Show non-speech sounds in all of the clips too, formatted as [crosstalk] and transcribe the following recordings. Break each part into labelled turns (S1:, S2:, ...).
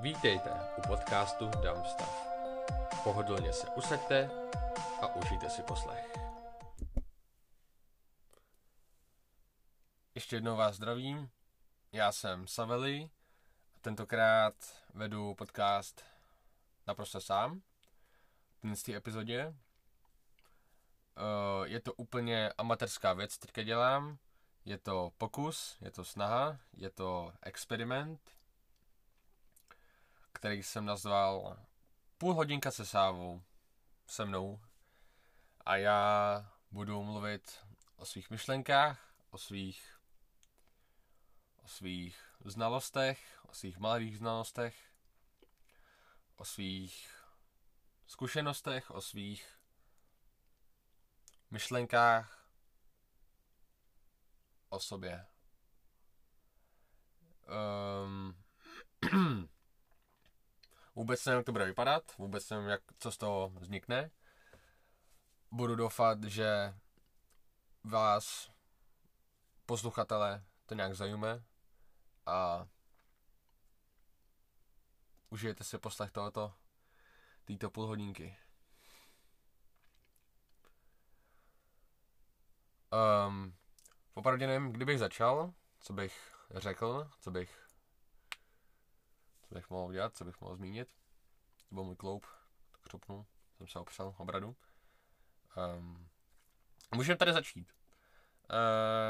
S1: Vítejte u podcastu Dumpstav. Pohodlně se usaďte a užijte si poslech. Ještě jednou vás zdravím, já jsem Saveli a tentokrát vedu podcast naprosto sám. V té epizodě Uh, je to úplně amatérská věc, teďka dělám. Je to pokus, je to snaha, je to experiment, který jsem nazval Půl hodinka se sávou se mnou. A já budu mluvit o svých myšlenkách, o svých o svých znalostech, o svých malých znalostech, o svých zkušenostech, o svých myšlenkách o sobě. Um, [clears throat] vůbec nevím, jak to bude vypadat, vůbec nevím, jak, co z toho vznikne. Budu doufat, že vás, posluchatele, to nějak zajímá a užijete si poslech tohoto, této půl hodinky. Um, opravdu nevím, kdybych začal, co bych řekl, co bych, co bych mohl udělat, co bych mohl zmínit. To byl můj kloup, křupnul, jsem se opřel obradu. Um, můžeme tady začít.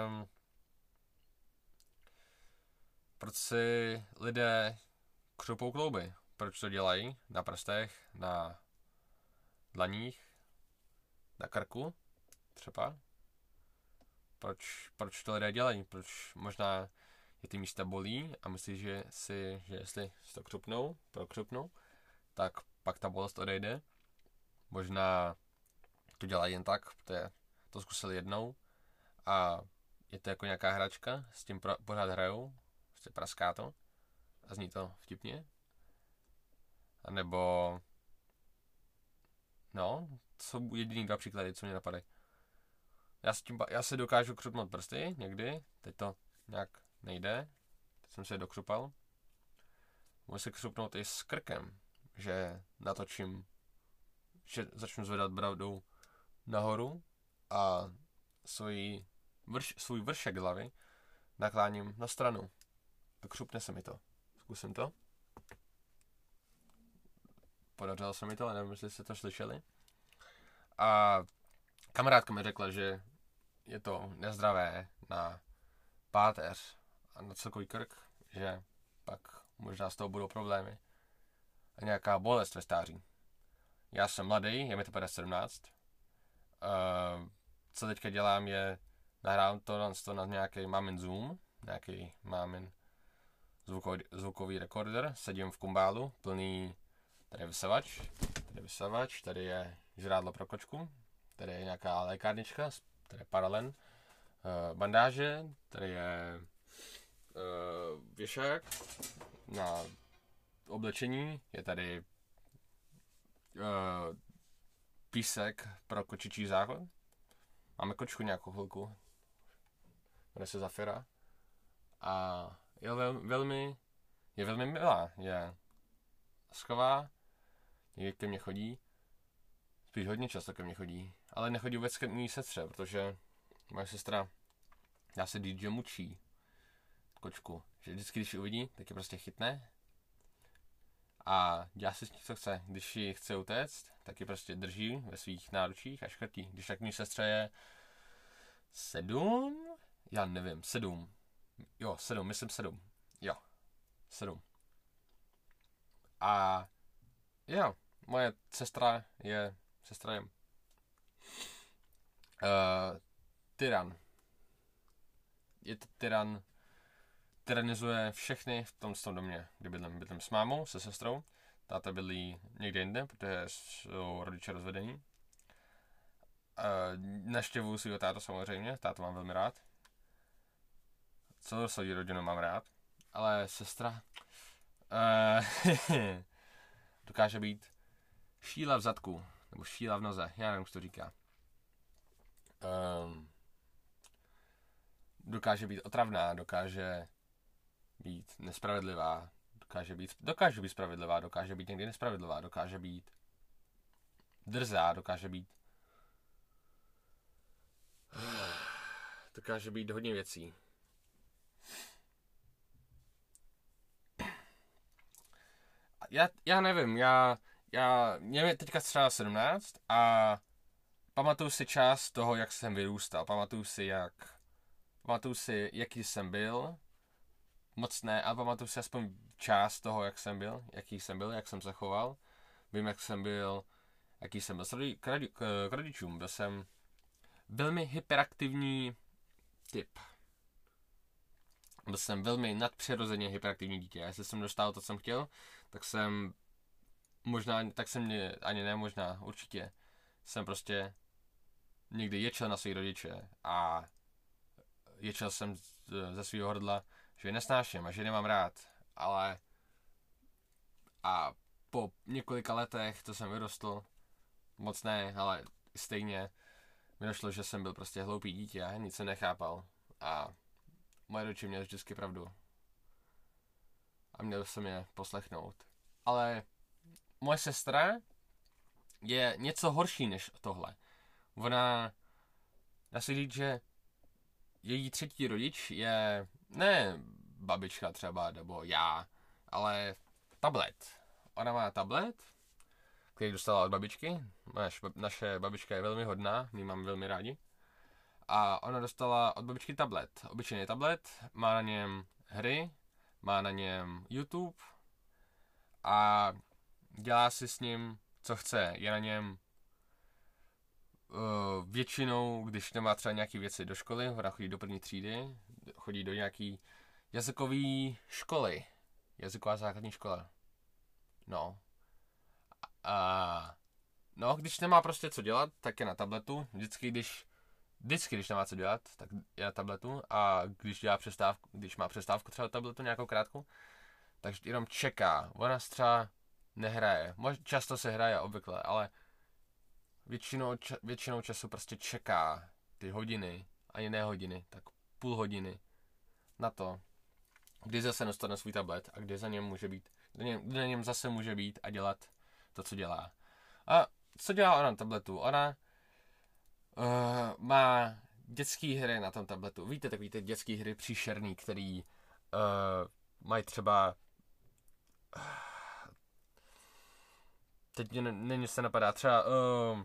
S1: Um, proč si lidé křupou klouby? Proč to dělají na prstech, na dlaních, na krku třeba? proč, proč to lidé dělají, proč možná je ty místa bolí a myslí, že si, že jestli si to křupnou, prokřupnou, tak pak ta bolest odejde. Možná to dělají jen tak, to, je, to zkusili jednou a je to jako nějaká hračka, s tím pro, pořád hrajou, prostě praská to a zní to vtipně. A nebo no, to jsou jediný dva příklady, co mě napadají. Já, tím, já se dokážu křupnout prsty někdy, teď to nějak nejde, teď jsem se dokřupal. Můžu se křupnout i s krkem, že natočím, že začnu zvedat bravdu nahoru a svůj, vrš, svůj vršek hlavy nakláním na stranu. A křupne se mi to. Zkusím to. Podařilo se mi to, ale nevím, jestli jste to slyšeli. A kamarádka mi řekla, že je to nezdravé na páteř a na celkový krk, že pak možná z toho budou problémy a nějaká bolest ve stáří. Já jsem mladý, je mi to 17. Uh, co teďka dělám je, nahrávám to, to na nějaký mámin Zoom, nějaký mámin zvukový, zvukový rekorder, sedím v kumbálu, plný, tady je vysavač, tady je vysavač, tady je žrádlo pro kočku, tady je nějaká lékárnička, tady je paralen, uh, bandáže, tady je věšák na oblečení, je tady uh, písek pro kočičí záchod. Máme kočku nějakou chvilku, jmenuje se Zafira. A je vel, velmi, je velmi milá, je schová, někdy ke mně chodí, spíš hodně často ke mně chodí ale nechodí vůbec k mý sestře, protože moje sestra dá se že mučí kočku. Že vždycky, když ji uvidí, tak je prostě chytne a dělá si s ní, co chce. Když ji chce utéct, tak ji prostě drží ve svých náručích a škrtí. Když tak mý sestře je sedm? Já nevím, sedm. Jo, sedm, myslím sedm. Jo, sedm. A jo, moje sestra je, sestra je Uh, tyran. Je to tyran, tyranizuje všechny v tom, tom domě, kde bydlím. Bydlím s mámou, se sestrou. Táta bydlí někde jinde, protože jsou rodiče rozvedení. Uh, naštěvuju svého táta samozřejmě, táto mám velmi rád. Co svou rodinu mám rád. Ale sestra uh, [laughs] dokáže být šíla v zadku, nebo šíla v noze, já nevím, co to říká um, dokáže být otravná, dokáže být nespravedlivá, dokáže být, dokáže být spravedlivá, dokáže být někdy nespravedlivá, dokáže být drzá, dokáže být dokáže být hodně věcí. Já, já nevím, já, já, mě je teďka třeba 17 a pamatuju si část toho, jak jsem vyrůstal, pamatuju si, jak, pamatuju si, jaký jsem byl, moc ne, ale pamatuju si aspoň část toho, jak jsem byl, jaký jsem byl, jak jsem se choval. Vím, jak jsem byl, jaký jsem byl k, radi, k, k rodičům. Byl jsem velmi hyperaktivní typ. Byl jsem velmi nadpřirozeně hyperaktivní dítě. Jestli jsem dostal to, co jsem chtěl, tak jsem možná, tak jsem mě, ani ne možná, určitě, jsem prostě někdy ječel na své rodiče a ječel jsem ze svého hrdla, že je nesnáším a že nemám rád, ale a po několika letech, to jsem vyrostl, moc ne, ale stejně mi došlo, že jsem byl prostě hloupý dítě a nic se nechápal a moje rodiče měli vždycky pravdu a měl jsem je poslechnout. Ale moje sestra je něco horší než tohle. Ona, dá se říct, že její třetí rodič je ne babička třeba, nebo já, ale tablet. Ona má tablet, který dostala od babičky. Naš, naše babička je velmi hodná, my máme velmi rádi. A ona dostala od babičky tablet. Obyčejný tablet, má na něm hry, má na něm YouTube a dělá si s ním, co chce. Je na něm většinou, když nemá třeba nějaké věci do školy, ona chodí do první třídy, chodí do nějaký jazykové školy. Jazyková základní škola. No. A no, když nemá prostě co dělat, tak je na tabletu. Vždycky, když vždycky, když nemá co dělat, tak je na tabletu a když dělá přestávku, když má přestávku třeba tabletu nějakou krátkou, tak jenom čeká. Ona třeba nehraje. Často se hraje obvykle, ale většinou, ča, většinou času prostě čeká ty hodiny, ani ne hodiny, tak půl hodiny na to, kdy zase dostane svůj tablet a kdy za něm může být, kdy, něm, kdy na něm zase může být a dělat to, co dělá. A co dělá ona na tabletu? Ona uh, má dětské hry na tom tabletu. Víte, takový ty dětské hry příšerný, který uh, mají třeba uh, teď mě není se napadá, třeba uh,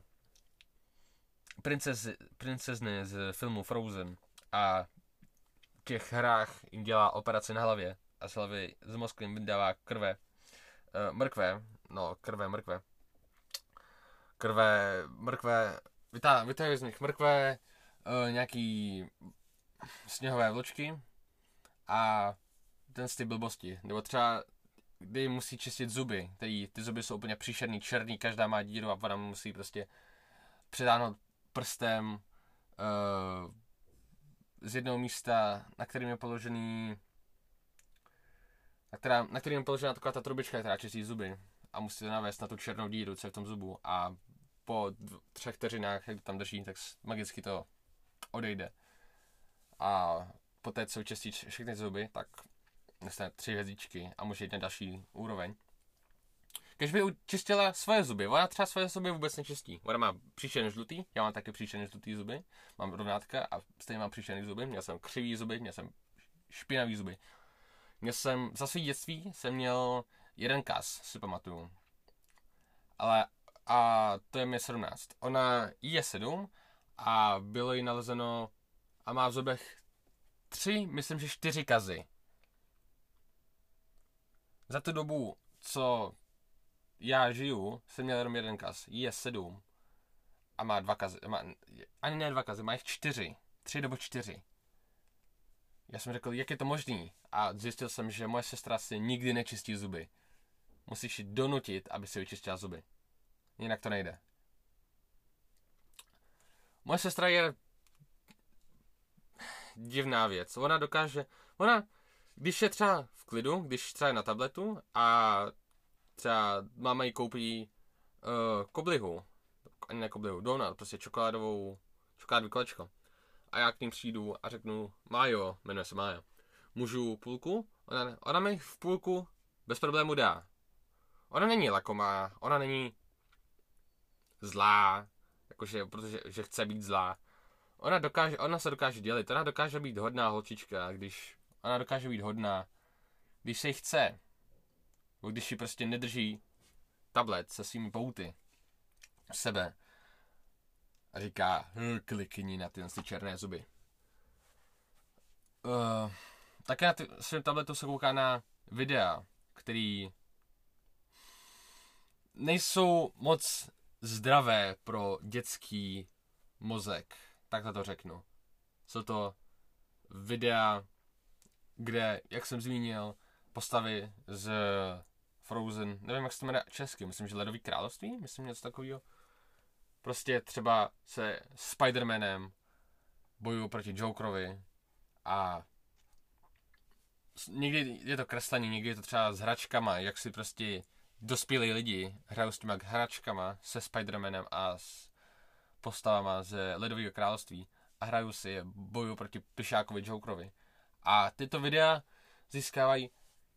S1: princez, princezny z filmu Frozen a těch hrách jim dělá operaci na hlavě a z hlavy z mozku jim vydává krve, uh, mrkve, no krve, mrkve, krve, mrkve, vytá, z nich mrkve, uh, nějaký sněhové vločky a ten styl blbosti. Nebo třeba kdy musí čistit zuby, který, ty zuby jsou úplně příšerný, černý, každá má díru a ona musí prostě předáhnout prstem uh, z jednoho místa, na kterým je položený na, která, na kterým je položená taková ta trubička, která čistí zuby a musí to navést na tu černou díru, co je v tom zubu a po dv- třech vteřinách, jak to tam drží, tak magicky to odejde. A poté, co čistí všechny zuby, tak dostane tři hvězdičky a může jít na další úroveň. Když by čistila svoje zuby, ona třeba svoje zuby vůbec nečistí. Ona má příšerně žlutý, já mám taky příšerně žlutý zuby, mám rovnátka a stejně mám příšerný zuby, měl jsem křivý zuby, měl jsem špinavý zuby. Měl jsem, za svý dětství jsem měl jeden kas, si pamatuju. Ale, a to je mi 17. Ona je 7 a bylo jí nalezeno a má v zubech tři, myslím, že čtyři kazy za tu dobu, co já žiju, jsem měl jenom jeden kaz. Je sedm. A má dva kazy. Má, ani ne dva kazy, má jich čtyři. Tři nebo čtyři. Já jsem řekl, jak je to možný? A zjistil jsem, že moje sestra si nikdy nečistí zuby. Musíš ji donutit, aby si vyčistila zuby. Jinak to nejde. Moje sestra je divná věc. Ona dokáže, ona když je třeba v klidu, když třeba je na tabletu a třeba máma jí koupí uh, koblihu, ani ne koblihu, donut, prostě čokoládovou, čokoládový kolečko. A já k ním přijdu a řeknu, Májo, jmenuje se Mája, můžu půlku? Ona, ona mi v půlku bez problému dá. Ona není lakomá, ona není zlá, jakože, protože že chce být zlá. Ona, dokáže, ona se dokáže dělit, ona dokáže být hodná holčička, když ona dokáže být hodná, když se jí chce, když si prostě nedrží tablet se svými pouty sebe a říká, hm, klikni na ty, ty černé zuby. Uh, také na svém tabletu se kouká na videa, který nejsou moc zdravé pro dětský mozek, tak to řeknu. Jsou to videa, kde, jak jsem zmínil, postavy z Frozen, nevím, jak se to jmenuje česky, myslím, že Ledový království, myslím něco takového. Prostě třeba se Spider-Manem bojují proti Jokerovi a někdy je to kreslení, někdy je to třeba s hračkama, jak si prostě dospělí lidi hrajou s těma hračkama se Spider-Manem a s postavama ze Ledového království a hrajou si je, bojují proti Plišákovi Jokerovi. A tyto videa získávají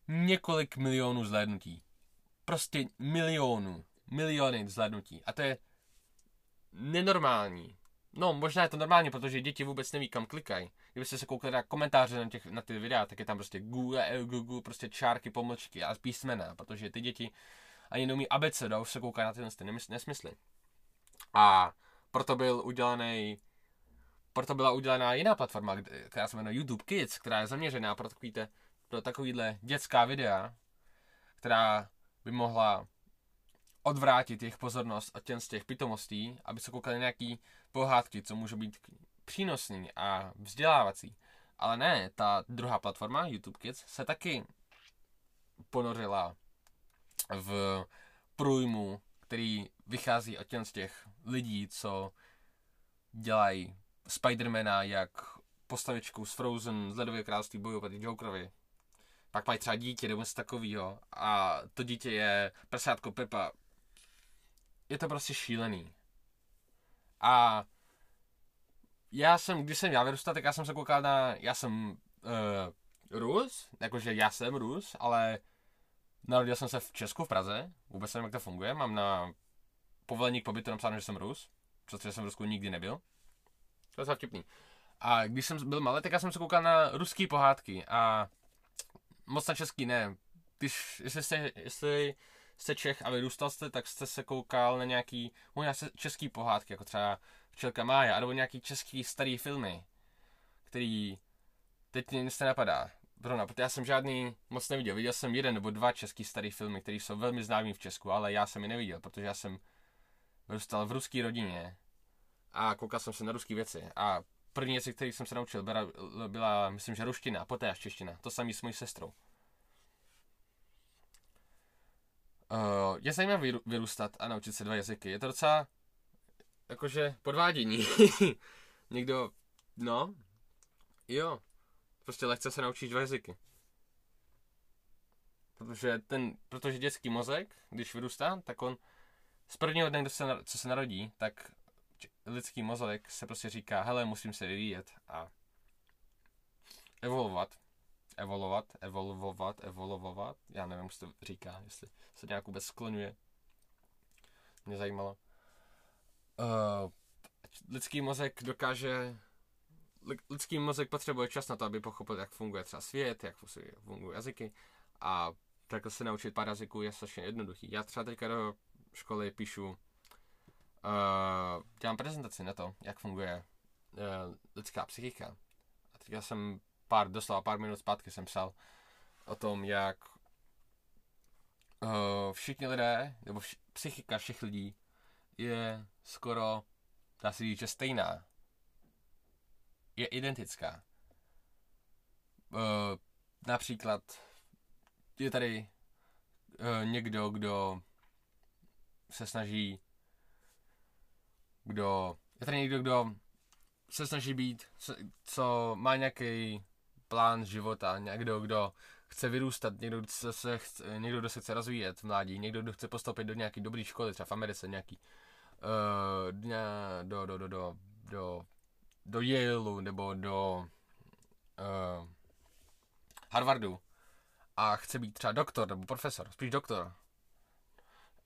S1: několik milionů zhlédnutí. Prostě milionů. Miliony zhlédnutí. A to je nenormální. No, možná je to normální, protože děti vůbec neví, kam klikají. Kdybyste se koukali na komentáře na, těch, na ty videa, tak je tam prostě Google, Google, prostě čárky, pomlčky a písmena, protože ty děti ani neumí abeceda, a už se koukají na tyhle nesmysly. A proto byl udělaný proto byla udělaná jiná platforma, která se jmenuje YouTube Kids, která je zaměřená pro, takovýte, pro takovýhle dětská videa, která by mohla odvrátit jejich pozornost od těm z těch pitomostí, aby se koukali nějaký pohádky, co může být přínosný a vzdělávací. Ale ne, ta druhá platforma, YouTube Kids, se taky ponořila v průjmu, který vychází od těm z těch lidí, co dělají Spidermana jak postavičku z Frozen, z Ledového království boju proti Jokerovi. Pak mají třeba dítě nebo něco takového a to dítě je prasátko Pepa. Je to prostě šílený. A já jsem, když jsem já vyrůstal, tak já jsem se koukal na, já jsem uh, Rus, jakože já jsem Rus, ale narodil jsem se v Česku, v Praze, vůbec nevím, jak to funguje, mám na povolení k pobytu napsáno, že jsem Rus, protože jsem v Rusku nikdy nebyl. To je vtipný. A když jsem byl malý, tak já jsem se koukal na ruský pohádky a moc na český ne. Když, jestli jste, jestli jste Čech a vyrůstal jste, tak jste se koukal na nějaký, možná český pohádky, jako třeba Včelka Mája, nebo nějaký český starý filmy, který teď mě nic nenapadá. Zrovna, protože já jsem žádný moc neviděl. Viděl jsem jeden nebo dva český starý filmy, které jsou velmi známý v Česku, ale já jsem je neviděl, protože já jsem vyrůstal v ruské rodině a koukal jsem se na ruské věci. A první věci, které jsem se naučil, byla, byla, myslím, že ruština a poté až čeština. To samý s mojí sestrou. Uh, je zajímavé vyrůstat a naučit se dva jazyky. Je to docela jakože podvádění. [laughs] Někdo, no, jo, prostě lehce se naučíš dva jazyky. Protože ten, protože dětský mozek, když vyrůstá, tak on z prvního dne, se, co se narodí, tak lidský mozek se prostě říká, hele, musím se vyvíjet a evolovat. Evolovat, evolvovat, evolvovat. Já nevím, co to říká, jestli se nějak vůbec skloňuje. Mě zajímalo. Uh, lidský mozek dokáže lidský mozek potřebuje čas na to, aby pochopil, jak funguje třeba svět, jak fungují jazyky a takhle se naučit pár jazyků je strašně jednoduchý. Já třeba teďka do školy píšu uh, dělám prezentaci na to, jak funguje uh, lidská psychika. A teďka jsem pár, doslova pár minut zpátky jsem psal o tom, jak uh, všichni lidé, nebo vš- psychika všech lidí je skoro, dá se říct, že stejná. Je identická. Uh, například je tady uh, někdo, kdo se snaží kdo, je tady někdo, kdo se snaží být, co má nějaký plán života, někdo, kdo chce vyrůstat, někdo, kdo se chce, někdo, kdo se chce rozvíjet mládí, někdo, kdo chce postoupit do nějaké dobré školy, třeba v Americe nějaký, uh, do, do, do, do, do, do Yaleu nebo do uh, Harvardu. a chce být třeba doktor nebo profesor, spíš doktor,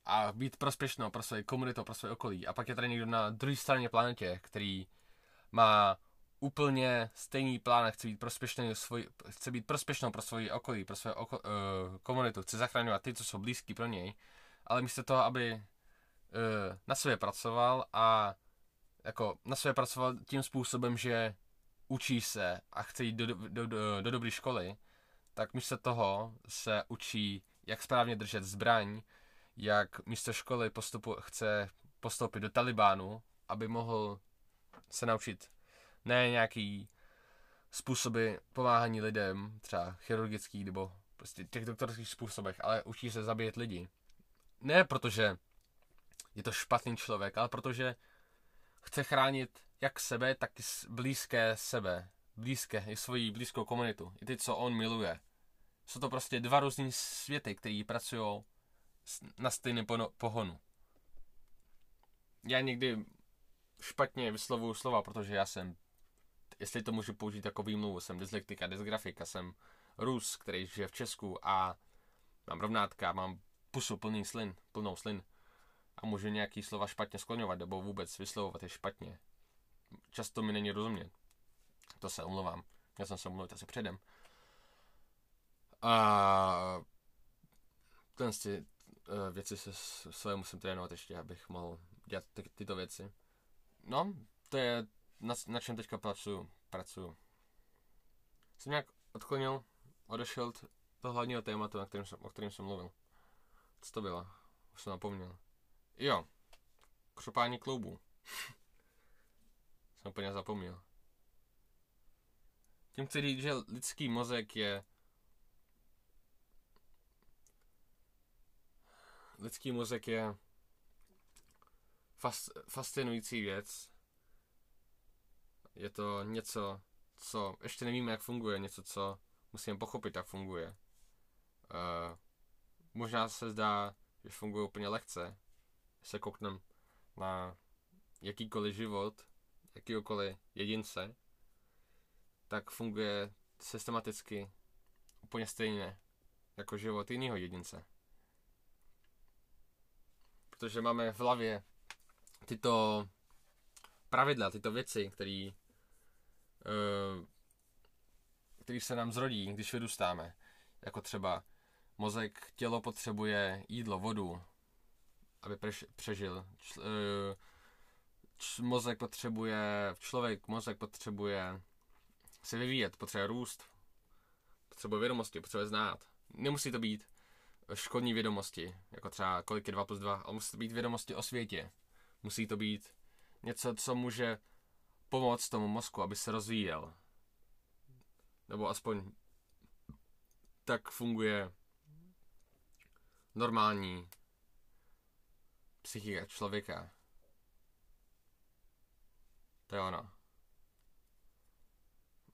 S1: a být prospěšnou pro svoji komunitu, pro své okolí. A pak je tady někdo na druhé straně planetě, který má úplně stejný plán, chce být prospěšný, svoj, chce být prospěšnou pro svoji okolí, pro svou oko, uh, komunitu, chce zachraňovat ty, co jsou blízký pro něj, ale místo toho, aby uh, na sebe pracoval a jako na sebe pracoval tím způsobem, že učí se a chce jít do, do, do, do, do dobré školy, tak místo toho se učí, jak správně držet zbraň, jak místo školy postupu, chce postoupit do Talibánu, aby mohl se naučit ne nějaký způsoby pomáhání lidem, třeba chirurgický nebo prostě těch doktorských způsobech, ale učí se zabíjet lidi. Ne protože je to špatný člověk, ale protože chce chránit jak sebe, tak i blízké sebe, blízké, i svoji blízkou komunitu, i ty, co on miluje. Jsou to prostě dva různé světy, které pracují na stejném pohonu. Já někdy špatně vyslovuju slova, protože já jsem, jestli to můžu použít jako výmluvu, jsem dyslektika, dysgrafika, jsem Rus, který žije v Česku a mám rovnátka, mám pusu plný slin, plnou slin a můžu nějaký slova špatně skloňovat nebo vůbec vyslovovat je špatně. Často mi není rozumět. To se omlouvám. Já jsem se omluvit asi předem. A ten uh, věci se své musím trénovat ještě, abych mohl dělat ty, tyto věci. No, to je na, na čem teďka pracuju. pracuju. Jsem nějak odklonil, odešel od toho hlavního tématu, na kterým jsem, o kterém jsem mluvil. Co to bylo? Už jsem napomněl. Jo, křupání kloubů. [laughs] jsem úplně zapomněl. Tím chci říct, že lidský mozek je lidský mozek je fas, fascinující věc. Je to něco, co ještě nevíme, jak funguje, něco, co musíme pochopit, jak funguje. Uh, možná se zdá, že funguje úplně lehce. Se koukneme na jakýkoliv život, jakýkoliv jedince, tak funguje systematicky úplně stejně jako život jiného jedince protože máme v hlavě tyto pravidla, tyto věci, které uh, který se nám zrodí, když vyrůstáme. Jako třeba mozek, tělo potřebuje jídlo, vodu, aby přežil. Uh, č, mozek potřebuje, člověk, mozek potřebuje se vyvíjet, potřebuje růst, potřebuje vědomosti, potřebuje znát. Nemusí to být škodní vědomosti, jako třeba kolik je 2 plus 2, ale musí to být vědomosti o světě. Musí to být něco, co může pomoct tomu mozku, aby se rozvíjel. Nebo aspoň tak funguje normální psychika člověka. To je ono.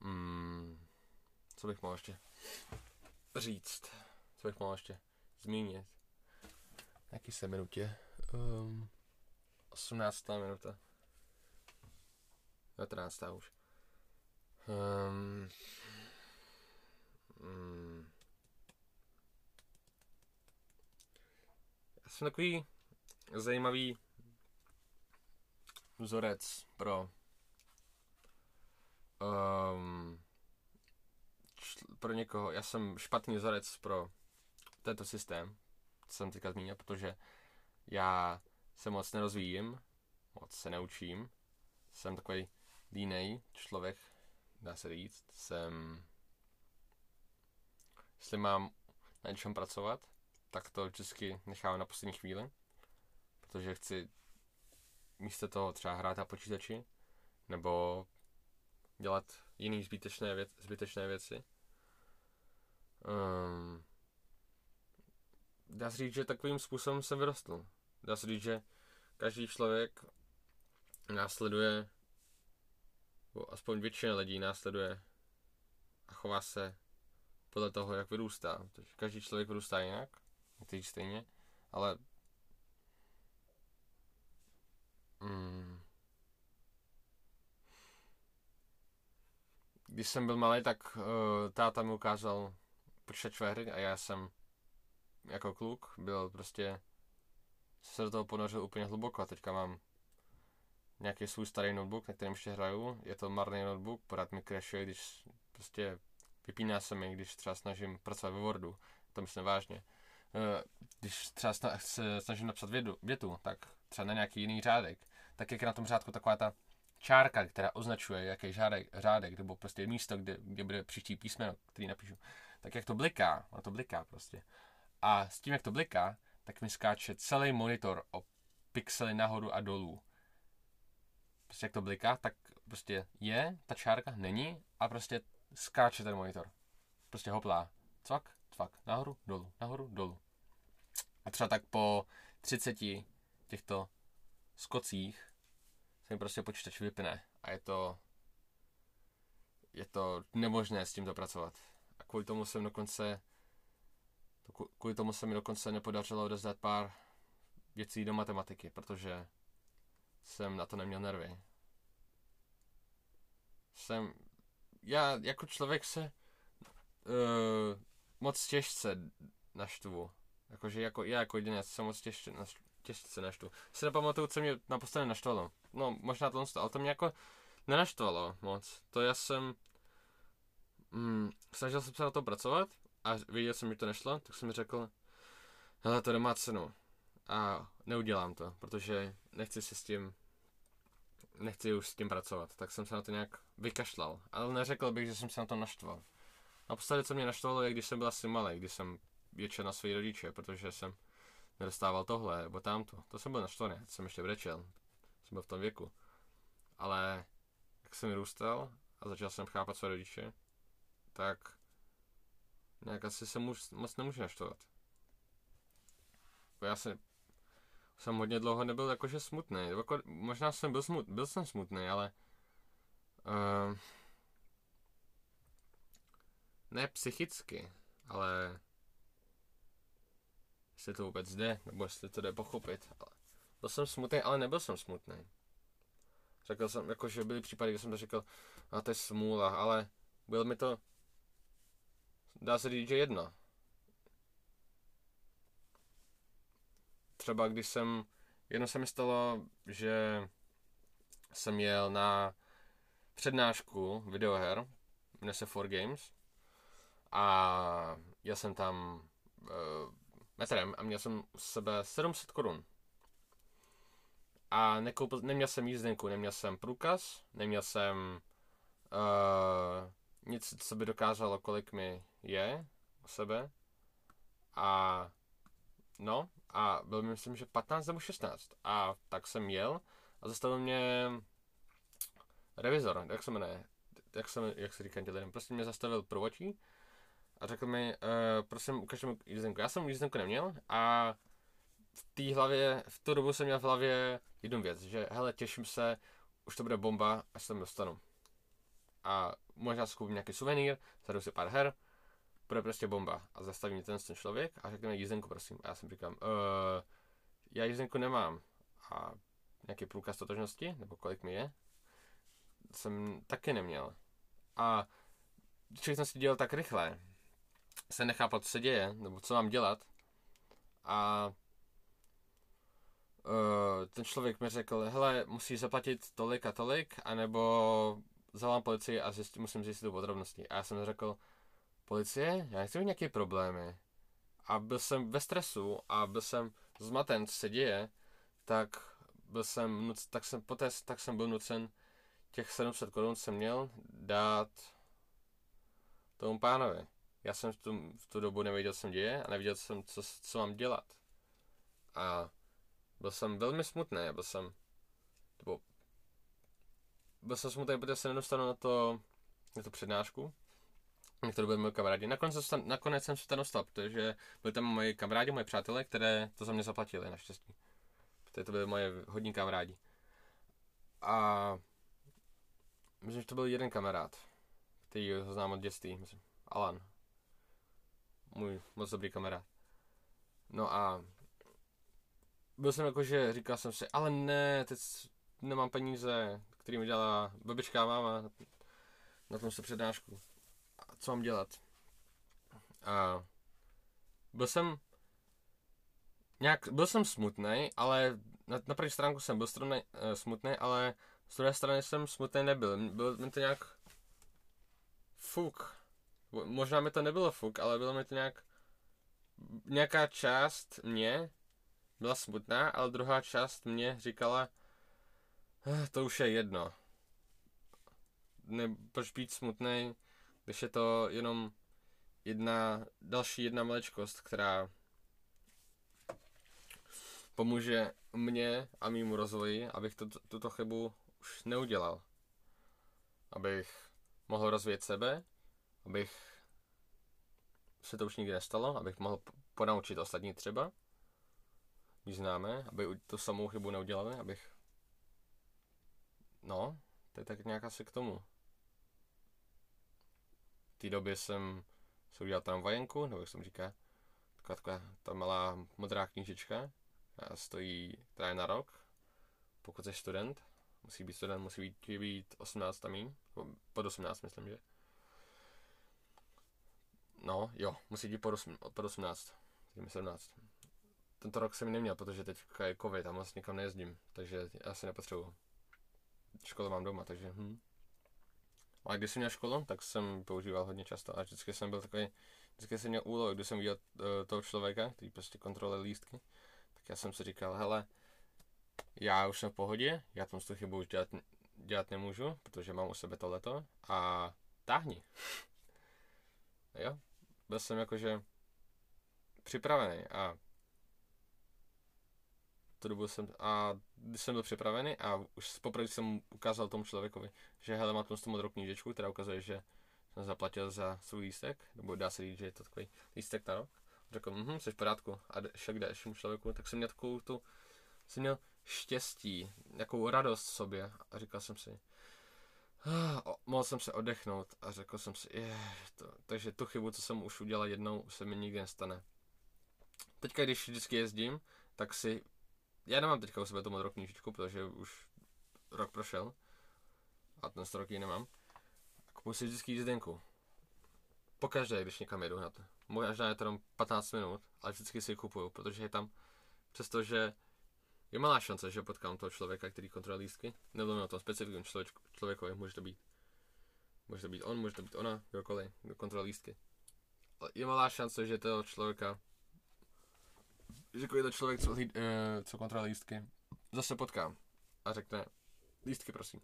S1: Hmm, co bych mohl ještě říct? Co bych mohl ještě zmínit. Jaký se minutě? Um, 18. minuta. 19. už. Um, um, já jsem takový zajímavý vzorec pro um, pro někoho. Já jsem špatný vzorec pro tento systém, co jsem teďka zmínil, protože já se moc nerozvíjím, moc se neučím, jsem takový línej člověk, dá se říct, jsem, jestli mám na něčem pracovat, tak to vždycky nechám na poslední chvíli, protože chci místo toho třeba hrát na počítači, nebo dělat jiné zbytečné, věc, zbytečné věci. Um, dá se říct, že takovým způsobem jsem vyrostl. Dá se říct, že každý člověk následuje, nebo aspoň většina lidí následuje a chová se podle toho, jak vyrůstá. Takže každý člověk vyrůstá jinak, někteří stejně, ale mm, když jsem byl malý, tak uh, táta mi ukázal počítačové hry a já jsem jako kluk byl prostě se do toho ponořil úplně hluboko a teďka mám nějaký svůj starý notebook, na kterém ještě hraju. Je to marný notebook, pořád mi crashuje, když prostě vypíná se mi, když třeba snažím pracovat ve Wordu. To myslím vážně. Eh, když třeba se snažím napsat vědu, větu, tak třeba na nějaký jiný řádek, tak jak je na tom řádku taková ta čárka, která označuje, jaký řádek, řádek nebo prostě místo, kde, kde bude příští písmeno, který napíšu, tak jak to bliká, ono to bliká prostě. A s tím, jak to bliká, tak mi skáče celý monitor o pixely nahoru a dolů. Prostě jak to bliká, tak prostě je, ta čárka není a prostě skáče ten monitor. Prostě hoplá. Cvak, cvak, nahoru, dolů, nahoru, dolů. A třeba tak po 30 těchto skocích se mi prostě počítač vypne a je to je to nemožné s tímto pracovat. A kvůli tomu jsem dokonce kvůli tomu se mi dokonce nepodařilo odezdat pár věcí do matematiky, protože jsem na to neměl nervy. Jsem, já jako člověk se uh, moc těžce naštvu. Jakože jako, já jako jedinec se moc těžce, těžce naštvu. Si nepamatuju, co mě naposledy naštvalo. No, možná to, ale to mě jako nenaštvalo moc. To já jsem, mm, snažil jsem se na to pracovat a viděl jsem, že to nešlo, tak jsem řekl, hele, to nemá cenu. A neudělám to, protože nechci si s tím, nechci už s tím pracovat. Tak jsem se na to nějak vykašlal. Ale neřekl bych, že jsem se na to naštval. Naposledy, co mě naštvalo, je, když jsem byl asi malý, když jsem většel na své rodiče, protože jsem nedostával tohle nebo tamto. To jsem byl naštvaný, jsem ještě brečel. Jsem byl v tom věku. Ale jak jsem vyrůstal a začal jsem chápat své rodiče, tak nějak asi se muž, moc nemůže naštvat. Já se, jsem hodně dlouho nebyl jakože smutný. Jako, možná jsem byl, smut, byl jsem smutný, ale uh, ne psychicky, ale jestli to vůbec jde, nebo jestli to jde pochopit. Ale byl jsem smutný, ale nebyl jsem smutný. Řekl jsem, jakože byly případy, kdy jsem to řekl, a to je smůla, ale byl mi to dá se říct, že jedna. Třeba když jsem, jedno se mi stalo, že jsem jel na přednášku videoher, jmenuje se 4 Games, a já jsem tam uh, metrem a měl jsem u sebe 700 korun. A nekoupil, neměl jsem jízdenku, neměl jsem průkaz, neměl jsem uh, nic, co by dokázalo, kolik mi je u sebe. A no, a byl mi myslím, že 15 nebo 16. A tak jsem jel a zastavil mě revizor, jak se jmenuje, jak se, jak se říká lidem, prostě mě zastavil prvočí a řekl mi, uh, prosím, ukažte mi jízdenku. Já jsem jízdenku neměl a v té hlavě, v tu dobu jsem měl v hlavě jednu věc, že hele, těším se, už to bude bomba, až se tam dostanu. A možná si koupím nějaký suvenýr, zadu si pár her, bude prostě bomba. A zastaví mě ten, ten člověk a řekne mi jízdenku, prosím. A já jsem říkám, uh, já jízdenku nemám. A nějaký průkaz totožnosti, nebo kolik mi je, jsem taky neměl. A všechno si dělal tak rychle, se nechápal, co se děje, nebo co mám dělat. A uh, ten člověk mi řekl, hele, musíš zaplatit tolik a tolik, anebo zavolám policii a zjistím, musím zjistit podrobnosti. A já jsem řekl, policie, já nechci mít nějaké problémy. A byl jsem ve stresu a byl jsem zmaten, co se děje, tak byl jsem, nuc, tak jsem poté, tak jsem byl nucen těch 700 korun jsem měl dát tomu pánovi. Já jsem v tu, v tu dobu nevěděl, co se děje a nevěděl jsem, co, co mám dělat. A byl jsem velmi smutný, byl jsem, nebo byl jsem smutný, protože se nedostanu na to, na tu přednášku, na kterou byli moji kamarádi. Nakonec, jsem, nakonec jsem se tam dostal, protože byli tam moji kamarádi, moji přátelé, které to za mě zaplatili, naštěstí. Protože to byly moje hodní kamarádi. A myslím, že to byl jeden kamarád, který ho znám od dětství, myslím. Alan. Můj moc dobrý kamarád. No a byl jsem jako, že říkal jsem si, ale ne, teď nemám peníze, který mi dělá babička a máma na tom se přednášku. A co mám dělat? A byl jsem nějak, byl jsem smutný, ale na, na první stránku jsem byl strany, uh, smutný, ale z druhé strany jsem smutný nebyl. Byl mi to nějak fuk. Možná mi to nebylo fuk, ale bylo mi to nějak nějaká část mě byla smutná, ale druhá část mě říkala, eh, to už je jedno. Ne, proč být smutný, když je to jenom jedna, další jedna maličkost, která pomůže mně a mýmu rozvoji, abych to, tuto chybu už neudělal. Abych mohl rozvíjet sebe, abych se to už nikdy nestalo, abych mohl ponaučit ostatní třeba, když známe, aby tu samou chybu neudělali, abych... No, to je tak nějak asi k tomu. V té době jsem se udělal tam vajenku, nebo jak jsem říká, taková, taková ta malá modrá knížečka, a stojí, která je na rok, pokud jsi student, musí být student, musí být, být 18 tam pod 18 myslím, že. No, jo, musí být pod, 8, pod 18, 17. Tento rok jsem neměl, protože teď je covid a moc nikam nejezdím, takže já si nepotřebuju. Školu mám doma, takže hm. A když jsem měl školu, tak jsem používal hodně často a vždycky jsem byl takový, vždycky jsem měl úlohu, když jsem viděl uh, toho člověka, který prostě kontroluje lístky, tak já jsem si říkal, hele, já už jsem v pohodě, já tam tu chybu už dělat, dělat nemůžu, protože mám u sebe tohleto a táhni. [laughs] jo, byl jsem jakože připravený a tu dobu jsem, a když jsem byl připravený a už poprvé jsem ukázal tomu člověkovi, že hele, mám tu modrou knížečku, která ukazuje, že jsem zaplatil za svůj lístek, nebo dá se říct, že je to takový lístek na rok. Řekl, hm, jsi v pořádku. A šel k dalšímu člověku, tak jsem měl takovou tu, jsem měl štěstí, nějakou radost v sobě a říkal jsem si, ah, mohl jsem se oddechnout a řekl jsem si, je, to, takže tu chybu, co jsem už udělal jednou, se mi nikdy nestane. Teďka, když vždycky jezdím, tak si já nemám teďka u sebe tu modrou knížičku, protože už rok prošel a ten rok ji nemám. Kupuji si vždycky jízdenku. Pokaždé, když někam jedu na to. Možná je to jenom 15 minut, ale vždycky si ji kupuju, protože je tam, přestože je malá šance, že potkám toho člověka, který kontroluje lístky. Nebo na tom specifickém člověkovi, může to být. Může to být on, může to být ona, kdokoliv, kdo kontroluje lístky. Je malá šance, že toho člověka že to člověk, co, uh, co kontroluje lístky, zase potkám a řekne, lístky prosím.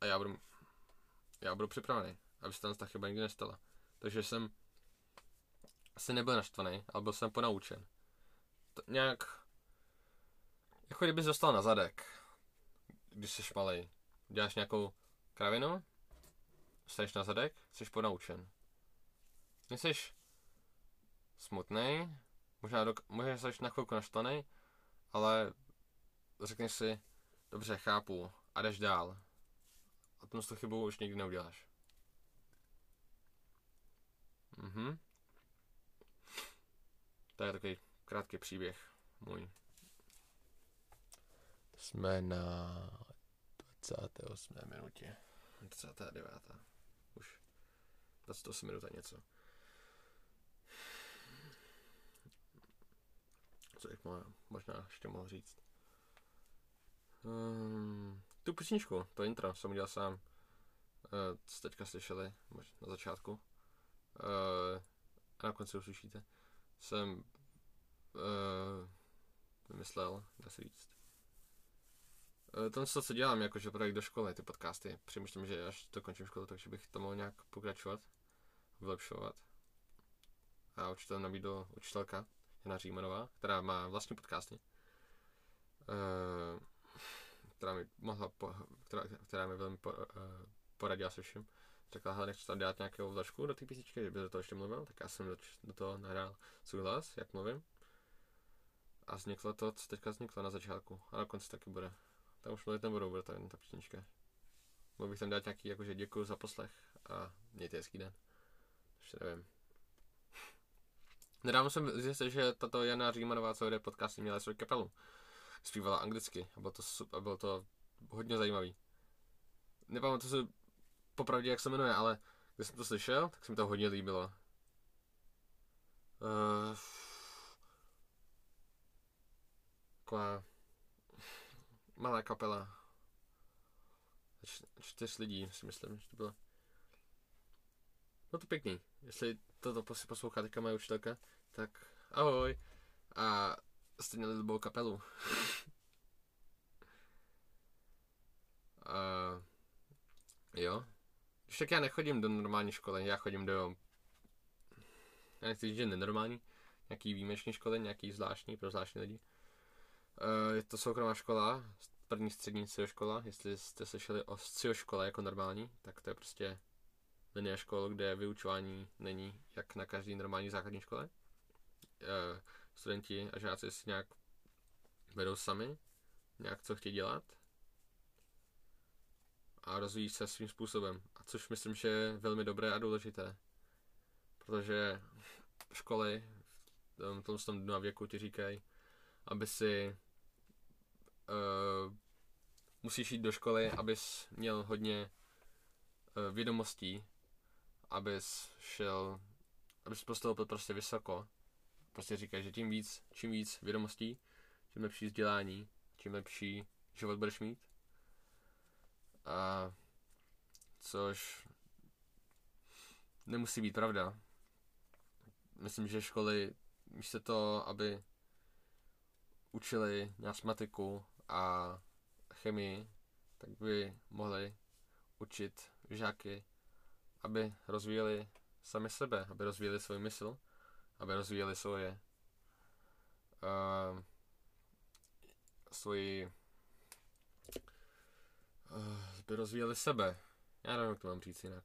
S1: A já budu, já budu připravený, aby se tam ta chyba nikdy nestala. Takže jsem asi nebyl naštvaný, ale byl jsem ponaučen. To nějak, jako kdyby dostal na zadek, když jsi malej. Děláš nějakou kravinu, jsi na zadek, jsi ponaučen. Jsi smutný, Možná, dok- možná jsi na chvilku naštvaný, ale řekneš si, dobře, chápu, a jdeš dál. A tu tu chybu už nikdy neuděláš. Mhm. To je takový krátký příběh můj. Jsme na 28. minutě. 29. Už 28 minut a něco. Co bych možná ještě mohl říct. Um, tu písničku, to intro jsem udělal sám. Uh, co teďka slyšeli na začátku. Uh, a na konci uslyšíte. Jsem uh, vymyslel, dá se říct. Uh, to, co dělám, jakože projekt do školy, ty podcasty. Přemýšlím, že až dokončím školu, takže bych to mohl nějak pokračovat, vylepšovat. A určitě nabídl učitelka, Jana Římanová, která má vlastní podcasty, uh, která mi mohla, po, která, která mi velmi po, uh, poradila se vším. Řekla, hele, nechci tam dát nějakou vložku do té písničky, že by do toho ještě mluvil, tak já jsem do, do toho nahrál svůj hlas, jak mluvím. A vzniklo to, co teďka vzniklo na začátku. A na konci taky bude. Tam už mluvit nebudou, bude ta, ta písnička. Mohl bych tam dát nějaký, jakože děkuji za poslech a mějte hezký den. Ještě nevím. Nedávno jsem zjistil, že tato Jana Římanová, co jde podcast, měla svou kapelu. Zpívala anglicky a bylo to, a bylo to hodně zajímavý. Nepamatuji se popravdě, jak se jmenuje, ale když jsem to slyšel, tak se mi to hodně líbilo. Uh, malá kapela. Čtyř lidí, si myslím, že to bylo. No to pěkný. Jestli toto si poslouchá teďka moje učitelka, tak ahoj. A jste měli dobrou kapelu. [laughs] uh, jo. Tak já nechodím do normální školy, já chodím do já nechci říct, že nenormální, nějaký výjimečný školy, nějaký zvláštní pro zvláštní lidi. Uh, je to soukromá škola, první střední škola, jestli jste slyšeli o škole jako normální, tak to je prostě linie škol, kde vyučování není jak na každý normální základní škole. Uh, studenti a žáci si nějak vedou sami, nějak co chtějí dělat a rozvíjí se svým způsobem. A což myslím, že je velmi dobré a důležité. Protože školy v tom, tom dnu a věku ti říkají, aby si uh, musíš jít do školy, abys měl hodně uh, vědomostí, abys šel, abys postoupil prostě vysoko. Prostě říkají, že tím víc, čím víc vědomostí, tím lepší vzdělání, tím lepší život budeš mít. A což nemusí být pravda. Myslím, že školy místo to, aby učili matiku a chemii, tak by mohli učit žáky, aby rozvíjeli sami sebe, aby rozvíjeli svůj mysl, aby rozvíjeli svoje uh, svoji uh, aby rozvíjeli sebe. Já nevím, jak to mám říct jinak.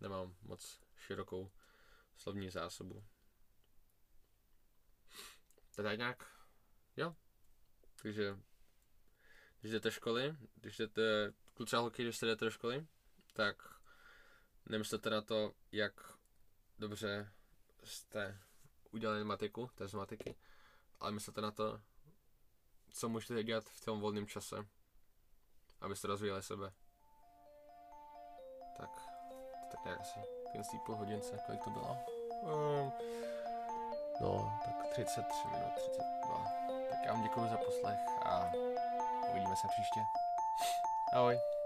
S1: Nemám moc širokou slovní zásobu. Tak nějak, jo. Takže, když jdete školy, když jdete, kluci a holky, když jdete do školy, tak nemyslete na to, jak dobře jste udělali matiku, to z matiky, ale myslete na to, co můžete dělat v tom volném čase, abyste rozvíjeli sebe. Tak, tak nějak asi ten půl hodince, kolik to bylo? Um, no, tak 33 minut, 32. Tak já vám děkuji za poslech a uvidíme se příště. Ahoj.